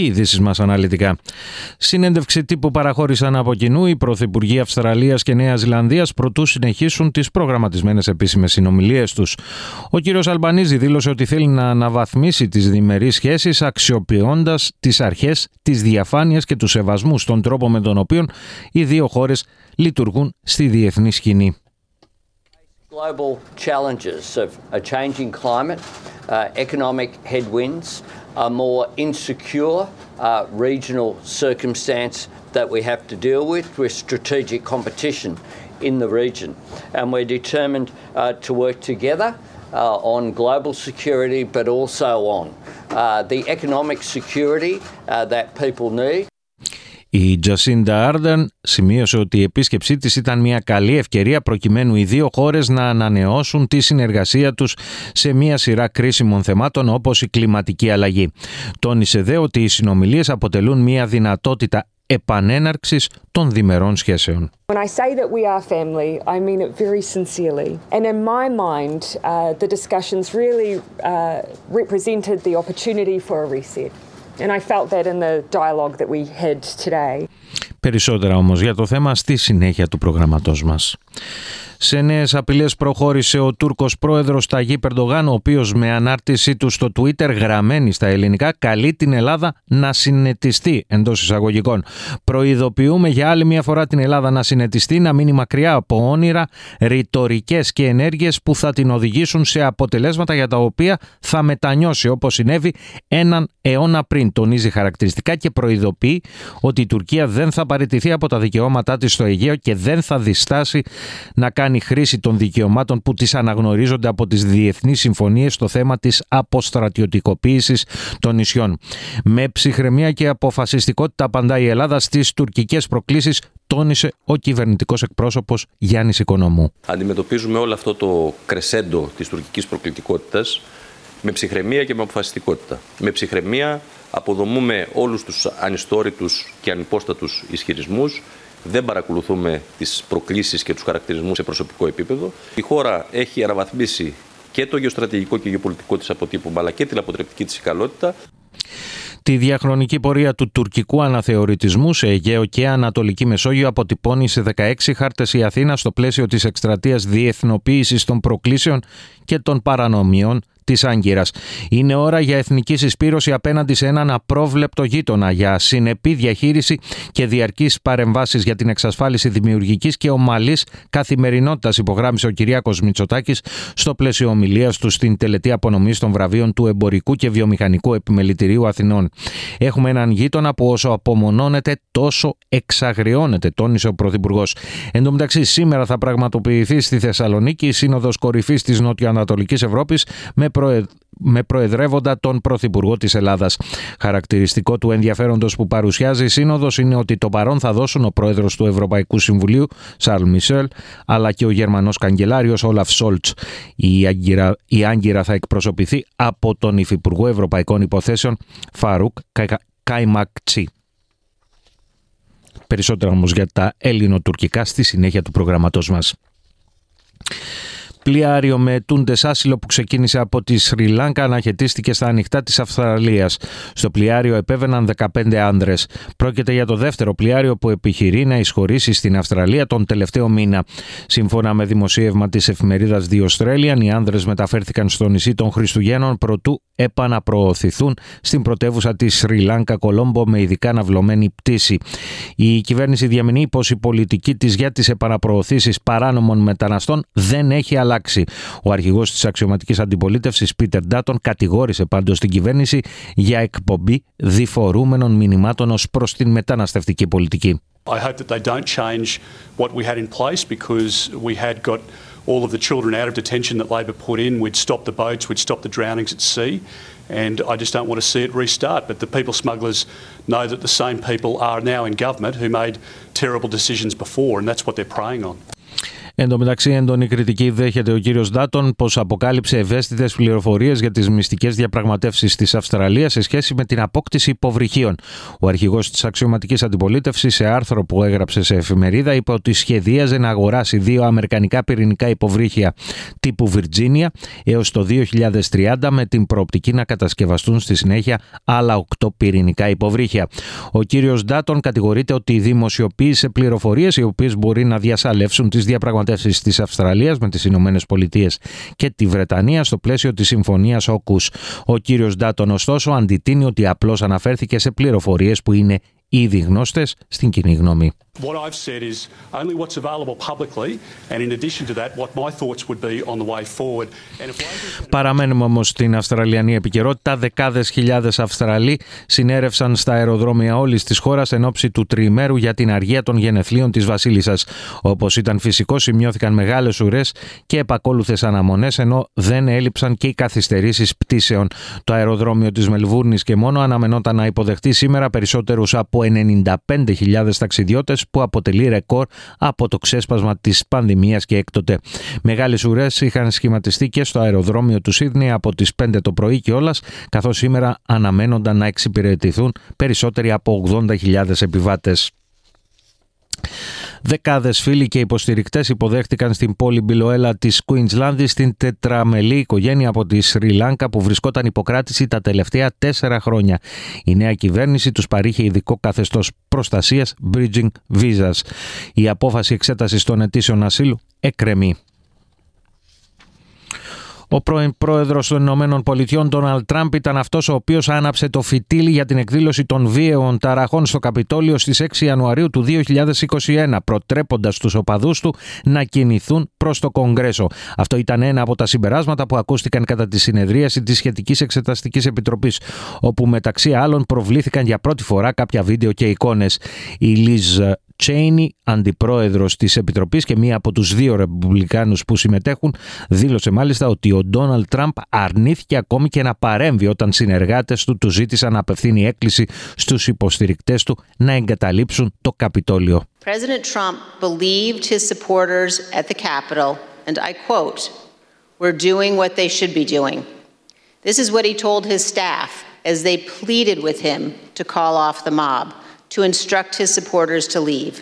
Οι ειδήσεις μας αναλυτικά. Συνέντευξη τύπου παραχώρησαν από κοινού οι Πρωθυπουργοί Αυστραλίας και Νέας Ζηλανδίας προτού συνεχίσουν τις προγραμματισμένες επίσημες συνομιλίες τους. Ο κ. Αλμπανίζη δήλωσε ότι θέλει να αναβαθμίσει τις διμερείς σχέσεις αξιοποιώντας τις αρχές της διαφάνειας και τους σεβασμούς στον τρόπο με τον οποίο οι δύο χώρες λειτουργούν στη διεθνή σκηνή. Global challenges of a changing climate, uh, economic headwinds, a more insecure uh, regional circumstance that we have to deal with with strategic competition in the region. And we're determined uh, to work together uh, on global security, but also on uh, the economic security uh, that people need. Η Τζασίντα Άρντεν σημείωσε ότι η επίσκεψή της ήταν μια καλή ευκαιρία προκειμένου οι δύο χώρες να ανανεώσουν τη συνεργασία τους σε μια σειρά κρίσιμων θεμάτων όπως η κλιματική αλλαγή. Τόνισε δε ότι οι συνομιλίες αποτελούν μια δυνατότητα επανέναρξης των διμερών σχέσεων. When I say that we are family, I mean it very sincerely. And in my mind, uh, the discussions really uh, represented the opportunity for a reset. And I felt that in the dialogue that we had today. Περισσότερα όμως για το θέμα στη συνέχεια του προγραμματός μας. Σε νέες απειλές προχώρησε ο Τούρκος πρόεδρος Ταγί Περντογάν, ο οποίος με ανάρτησή του στο Twitter γραμμένη στα ελληνικά καλεί την Ελλάδα να συνετιστεί εντός εισαγωγικών. Προειδοποιούμε για άλλη μια φορά την Ελλάδα να συνετιστεί, να μείνει μακριά από όνειρα, ρητορικές και ενέργειες που θα την οδηγήσουν σε αποτελέσματα για τα οποία θα μετανιώσει όπως συνέβη έναν αιώνα πριν. Τονίζει χαρακτηριστικά και προειδοποιεί ότι η Τουρκία δεν θα παραιτηθεί από τα δικαιώματά της στο Αιγαίο και δεν θα διστάσει να κάνει κάνει χρήση των δικαιωμάτων που τις αναγνωρίζονται από τις διεθνείς συμφωνίες στο θέμα της αποστρατιωτικοποίησης των νησιών. Με ψυχραιμία και αποφασιστικότητα απαντά η Ελλάδα στις τουρκικές προκλήσεις τόνισε ο κυβερνητικός εκπρόσωπος Γιάννης Οικονομού. Αντιμετωπίζουμε όλο αυτό το κρεσέντο της τουρκικής προκλητικότητας με ψυχραιμία και με αποφασιστικότητα. Με ψυχραιμία αποδομούμε όλους τους ανιστόρητους και ανυπόστατους ισχυρισμούς δεν παρακολουθούμε τις προκλήσεις και τους χαρακτηρισμούς σε προσωπικό επίπεδο. Η χώρα έχει αναβαθμίσει και το γεωστρατηγικό και γεωπολιτικό της αποτύπωμα, αλλά και την αποτρεπτική της ικαλότητα. Τη διαχρονική πορεία του τουρκικού αναθεωρητισμού σε Αιγαίο και Ανατολική Μεσόγειο αποτυπώνει σε 16 χάρτες η Αθήνα στο πλαίσιο της εκστρατείας διεθνοποίησης των προκλήσεων και των παρανομιών της Άγκυρας. Είναι ώρα για εθνική συσπήρωση απέναντι σε έναν απρόβλεπτο γείτονα, για συνεπή διαχείριση και διαρκή παρεμβάσεις για την εξασφάλιση δημιουργικής και ομαλής καθημερινότητας, υπογράμμισε ο Κυριάκος Μητσοτάκης στο πλαίσιο ομιλίας του στην τελετή απονομής των βραβείων του Εμπορικού και Βιομηχανικού Επιμελητηρίου Αθηνών. Έχουμε έναν γείτονα που όσο απομονώνεται, τόσο εξαγριώνεται, τόνισε ο Πρωθυπουργός. Εν τω μεταξύ, σήμερα θα πραγματοποιηθεί στη Θεσσαλονίκη η Σύνοδος Κορυφής της Νοτιοανατολική Ευρώπης με με προεδρεύοντα τον Πρωθυπουργό της Ελλάδας. Χαρακτηριστικό του ενδιαφέροντος που παρουσιάζει η Σύνοδος είναι ότι το παρόν θα δώσουν ο Πρόεδρος του Ευρωπαϊκού Συμβουλίου, Σαρλ Μισέλ, αλλά και ο Γερμανός Καγκελάριος Όλαφ Σολτς. Η, Άγκυρα, η Άγκυρα θα εκπροσωπηθεί από τον Υφυπουργό Ευρωπαϊκών Υποθέσεων, Φαρούκ Καϊμακτσί. Περισσότερα όμως για τα ελληνοτουρκικά στη συνέχεια του προγραμματός μας πλοιάριο με τούντες άσυλο που ξεκίνησε από τη Σρι Λάνκα αναχαιτίστηκε στα ανοιχτά της Αυστραλίας. Στο πλοιάριο επέβαιναν 15 άνδρες. Πρόκειται για το δεύτερο πλοιάριο που επιχειρεί να εισχωρήσει στην Αυστραλία τον τελευταίο μήνα. Σύμφωνα με δημοσίευμα της εφημερίδας The Australian, οι άνδρες μεταφέρθηκαν στο νησί των Χριστουγέννων προτού επαναπροωθηθούν στην πρωτεύουσα της Σρι Λάνκα Κολόμπο με ειδικά αναβλωμένη πτήση. Η κυβέρνηση διαμηνεί πως η πολιτική της για τις επαναπροωθήσεις παράνομων μεταναστών δεν έχει αλλάξει αλλάξει. Ο αρχηγό τη αξιωματική αντιπολίτευση, Πίτερ Ντάτον, κατηγόρησε πάντω την κυβέρνηση για εκπομπή διφορούμενων μηνυμάτων ω προ την μεταναστευτική πολιτική. I hope that they don't change what we had in place because we had got all of the children out of detention that Labor put in. We'd stop the boats, we'd stop the drownings at sea, and I just don't want to see it restart. But the people smugglers know that the same people are now in government who made terrible decisions before, and that's what they're preying on. Εν τω μεταξύ, έντονη κριτική δέχεται ο κύριος Ντάτον πως αποκάλυψε ευαίσθητες πληροφορίες για τις μυστικές διαπραγματεύσεις της Αυστραλίας σε σχέση με την απόκτηση υποβρυχίων. Ο αρχηγός της αξιωματικής αντιπολίτευσης, σε άρθρο που έγραψε σε εφημερίδα, είπε ότι σχεδίαζε να αγοράσει δύο αμερικανικά πυρηνικά υποβρύχια τύπου Βιρτζίνια έως το 2030 με την προοπτική να κατασκευαστούν στη συνέχεια άλλα οκτώ πυρηνικά υποβρύχια. Ο κύριος Ντάτον κατηγορείται ότι δημοσιοποίησε πληροφορίες οι οποίες μπορεί να διασαλεύσουν τις διαπραγματεύσεις της Αυστραλίας με τις Ηνωμένες Πολιτείες και τη Βρετανία στο πλαίσιο της Συμφωνίας Όκου. Ο κύριος Ντάτον, ωστόσο, αντιτείνει ότι απλώς αναφέρθηκε σε πληροφορίες που είναι ήδη γνώστες στην κοινή γνώμη. What I've said is only what's available publicly, and in addition to that, what my thoughts would be on the way forward. Παραμένουμε όμως στην Αυστραλιανή επικαιρότητα. Δεκάδες χιλιάδες Αυστραλοί συνέρευσαν στα αεροδρόμια όλης της χώρας εν ώψη του τριημέρου για την αργία των γενεθλίων της Βασίλισσας. Όπως ήταν φυσικό, σημειώθηκαν μεγάλες ουρές και επακόλουθες αναμονές, ενώ δεν έλειψαν και οι καθυστερήσεις πτήσεων. Το αεροδρόμιο της Μελβούρνης και μόνο αναμενόταν να υποδεχτεί σήμερα περισσότερους από 95.000 ταξιδιώτες που αποτελεί ρεκόρ από το ξέσπασμα της πανδημίας και έκτοτε. Μεγάλες ουρές είχαν σχηματιστεί και στο αεροδρόμιο του Σίδνη από τις 5 το πρωί και όλα, καθώς σήμερα αναμένονταν να εξυπηρετηθούν περισσότεροι από 80.000 επιβάτες. Δεκάδες φίλοι και υποστηρικτές υποδέχτηκαν στην πόλη Μπιλοέλα της Κουίνσλάνδη στην τετραμελή οικογένεια από τη Σρι Λάνκα που βρισκόταν υποκράτηση τα τελευταία τέσσερα χρόνια. Η νέα κυβέρνηση τους παρήχε ειδικό καθεστώς προστασίας Bridging Visas. Η απόφαση εξέτασης των αιτήσεων ασύλου εκκρεμεί. Ο πρώην πρόεδρος των Ηνωμένων Πολιτειών, Ντόναλτ Τραμπ, ήταν αυτός ο οποίος άναψε το φυτίλι για την εκδήλωση των βίαιων ταραχών στο Καπιτόλιο στις 6 Ιανουαρίου του 2021, προτρέποντας τους οπαδούς του να κινηθούν προς το Κογκρέσο. Αυτό ήταν ένα από τα συμπεράσματα που ακούστηκαν κατά τη συνεδρίαση της Σχετικής Εξεταστικής Επιτροπής, όπου μεταξύ άλλων προβλήθηκαν για πρώτη φορά κάποια βίντεο και εικόνες. Η Λιζ Τσέινι, αντιπρόεδρος της Επιτροπής και μία από τους δύο Ρεπουμπλικάνους που συμμετέχουν, δήλωσε μάλιστα ότι ο Ντόναλτ Τραμπ αρνήθηκε ακόμη και να παρέμβει όταν συνεργάτες του του ζήτησαν να απευθύνει έκκληση στους υποστηρικτές του να εγκαταλείψουν το Καπιτόλιο. President Trump believed his supporters at the Capitol, and I quote, were doing what they should be doing. This is what he told his staff as they pleaded with him to call off the mob. To instruct his supporters to leave.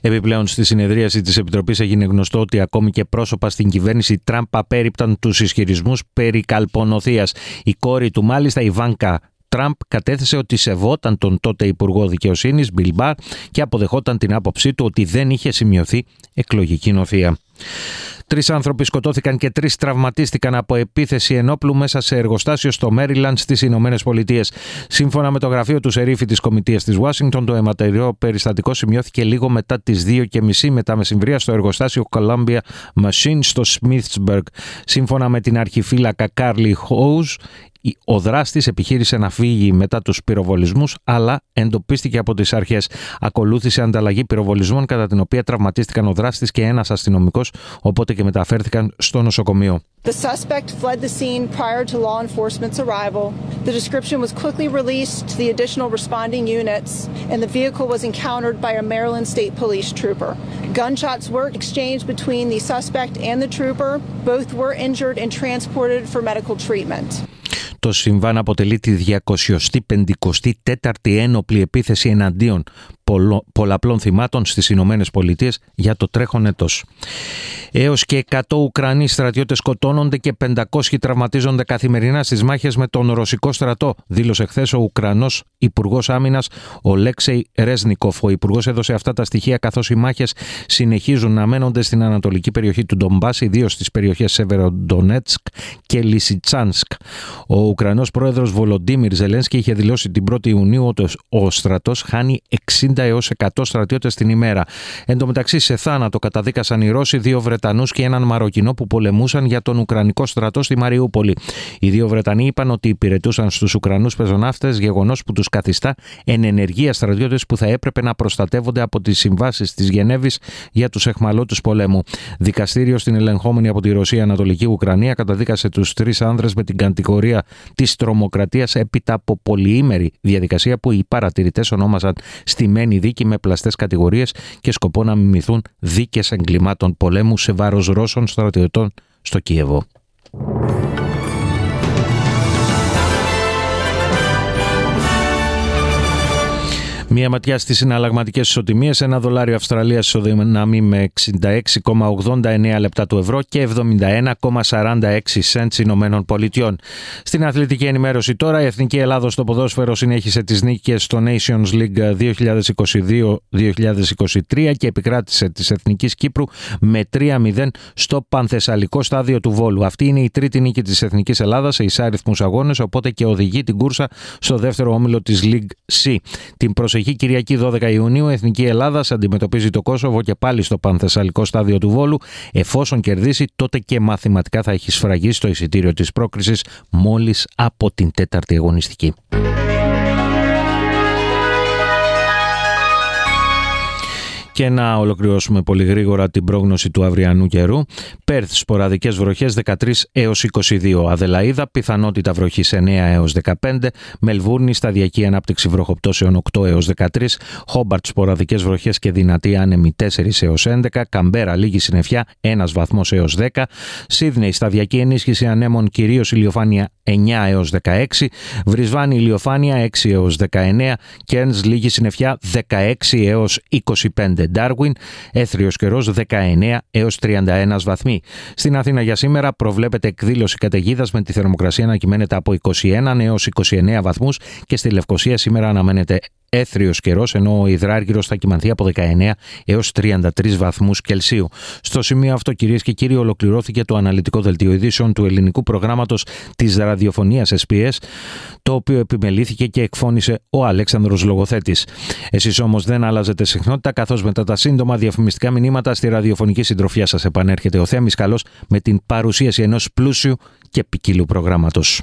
Επιπλέον, στη συνεδρίαση της Επιτροπής έγινε γνωστό ότι ακόμη και πρόσωπα στην κυβέρνηση Τραμπ απέρριπταν τους ισχυρισμούς περί καλπονοθείας. Η κόρη του, μάλιστα, η Βάνκα Τραμπ κατέθεσε ότι σεβόταν τον τότε Υπουργό Δικαιοσύνης, Μπιλ Μπάρ, και αποδεχόταν την άποψή του ότι δεν είχε σημειωθεί εκλογική νοθεία. Τρεις άνθρωποι σκοτώθηκαν και τρεις τραυματίστηκαν από επίθεση ενόπλου μέσα σε εργοστάσιο στο Μέριλαντ στις Ηνωμένες Πολιτείες. Σύμφωνα με το γραφείο του Σερίφη της Κομιτείας της Ουάσιγκτον, το αιματεριό περιστατικό σημειώθηκε λίγο μετά τις 2.30 μετά μεσημβρία στο εργοστάσιο Columbia Machine στο Smithsburg. Σύμφωνα με την αρχιφύλακα Κάρλι Χόουζ, ο δράστης επιχείρησε να φύγει μετά τους πυροβολισμούς, αλλά εντοπίστηκε από τις αρχές. Ακολούθησε ανταλλαγή πυροβολισμών κατά την οποία τραυματίστηκαν ο δράστης και ένας αστυνομικός, οπότε και μεταφέρθηκαν στο νοσοκομείο. The suspect fled the scene prior to law enforcement's arrival. The description was quickly released to the additional responding units, and the vehicle was encountered by a Maryland State Police trooper. Gunshots were exchanged between the suspect and the trooper. Both were injured and transported for medical treatment. Το συμβάν αποτελεί τη 254η ένοπλη επίθεση εναντίον πολλαπλών θυμάτων στις Ηνωμένες Πολιτείες για το τρέχον έτος. Έως και 100 Ουκρανοί στρατιώτες σκοτώνονται και 500 τραυματίζονται καθημερινά στις μάχες με τον Ρωσικό στρατό, δήλωσε χθες ο Ουκρανός Υπουργός Άμυνας, ο Λέξεϊ Ρέσνικοφ. Ο Υπουργός έδωσε αυτά τα στοιχεία καθώς οι μάχες συνεχίζουν να μένονται στην ανατολική περιοχή του Ντομπάς, ιδίως στις περιοχές Σεβεροντονέτσκ και Λισιτσάνσκ. Ο Ουκρανός πρόεδρος Βολοντίμιρ Ζελένσκι είχε δηλώσει την 1η Ιουνίου ότι ο στρατός χάνει 60 έως 100 στρατιώτες την ημέρα. Εν τω μεταξύ, σε θάνατο καταδίκασαν οι Ρώσοι δύο Βρετανούς και έναν Μαροκινό που πολεμούσαν για τον Ουκρανικό στρατό στη Μαριούπολη. Οι δύο Βρετανοί είπαν ότι υπηρετούσαν στους Ουκρανούς πεζοναύτες, γεγονός που τους καθιστά εν ενεργεία στρατιώτες που θα έπρεπε να προστατεύονται από τις συμβάσεις της Γενέβης για τους εχμαλώτους πολέμου. Δικαστήριο στην ελεγχόμενη από τη Ρωσία Ανατολική Ουκρανία καταδίκασε τους τρεις άνδρες με την κατηγορία της τρομοκρατίας έπειτα από πολυήμερη διαδικασία που οι παρατηρητές ονόμασαν στημένη εκτεταμένη δίκη με πλαστές κατηγορίες και σκοπό να μιμηθούν δίκες εγκλημάτων πολέμου σε βάρος Ρώσων στρατιωτών στο Κίεβο. Μία ματιά στις συναλλαγματικές ισοτιμίες. Ένα δολάριο Αυστραλίας ισοδυναμεί με 66,89 λεπτά του ευρώ και 71,46 σέντ Ηνωμένων Πολιτειών. Στην αθλητική ενημέρωση τώρα, η Εθνική Ελλάδα στο ποδόσφαιρο συνέχισε τις νίκες στο Nations League 2022-2023 και επικράτησε της Εθνικής Κύπρου με 3-0 στο Πανθεσσαλικό στάδιο του Βόλου. Αυτή είναι η τρίτη νίκη της Εθνικής Ελλάδας σε εισάριθμου αγώνες, οπότε και οδηγεί την κούρσα στο δεύτερο όμιλο της League C. Την προσεχή Κυριακή 12 Ιουνίου, Εθνική Ελλάδα αντιμετωπίζει το Κόσοβο και πάλι στο Πανθεσσαλικό στάδιο του Βόλου. Εφόσον κερδίσει, τότε και μαθηματικά θα έχει σφραγίσει το εισιτήριο της πρόκρισης μόλις από την τέταρτη αγωνιστική. Και να ολοκληρώσουμε πολύ γρήγορα την πρόγνωση του αυριανού καιρού. Πέρθ, σποραδικές βροχές 13 έως 22. Αδελαίδα, πιθανότητα βροχής 9 έως 15. Μελβούρνη, σταδιακή ανάπτυξη βροχοπτώσεων 8 έως 13. Χόμπαρτ, σποραδικές βροχές και δυνατή άνεμη 4 έως 11. Καμπέρα, λίγη συννεφιά 1 βαθμός έως 10. Σίδνεϊ, σταδιακή ενίσχυση ανέμων κυρίως ηλιοφάνεια 9 έως 16. Βρισβάνη, ηλιοφάνεια 6 έως 19. Κέρνς, λίγη συννεφιά 16 έως 25. Darwin, έθριος καιρός 19 έως 31 βαθμοί. Στην Αθήνα για σήμερα προβλέπεται εκδήλωση καταιγίδας με τη θερμοκρασία να κυμαίνεται από 21 έως 29 βαθμούς και στη Λευκοσία σήμερα αναμένεται έθριος καιρός, ενώ ο υδράργυρος θα κοιμανθεί από 19 έως 33 βαθμούς Κελσίου. Στο σημείο αυτό, κυρίες και κύριοι, ολοκληρώθηκε το αναλυτικό δελτίο ειδήσεων του ελληνικού προγράμματος της ραδιοφωνίας SPS, το οποίο επιμελήθηκε και εκφώνησε ο Αλέξανδρος Λογοθέτης. Εσείς όμως δεν αλλάζετε συχνότητα, καθώς μετά τα σύντομα διαφημιστικά μηνύματα στη ραδιοφωνική συντροφιά σας επανέρχεται ο Θέμης Καλός με την παρουσίαση ενός πλούσιου και ποικίλου προγράμματος.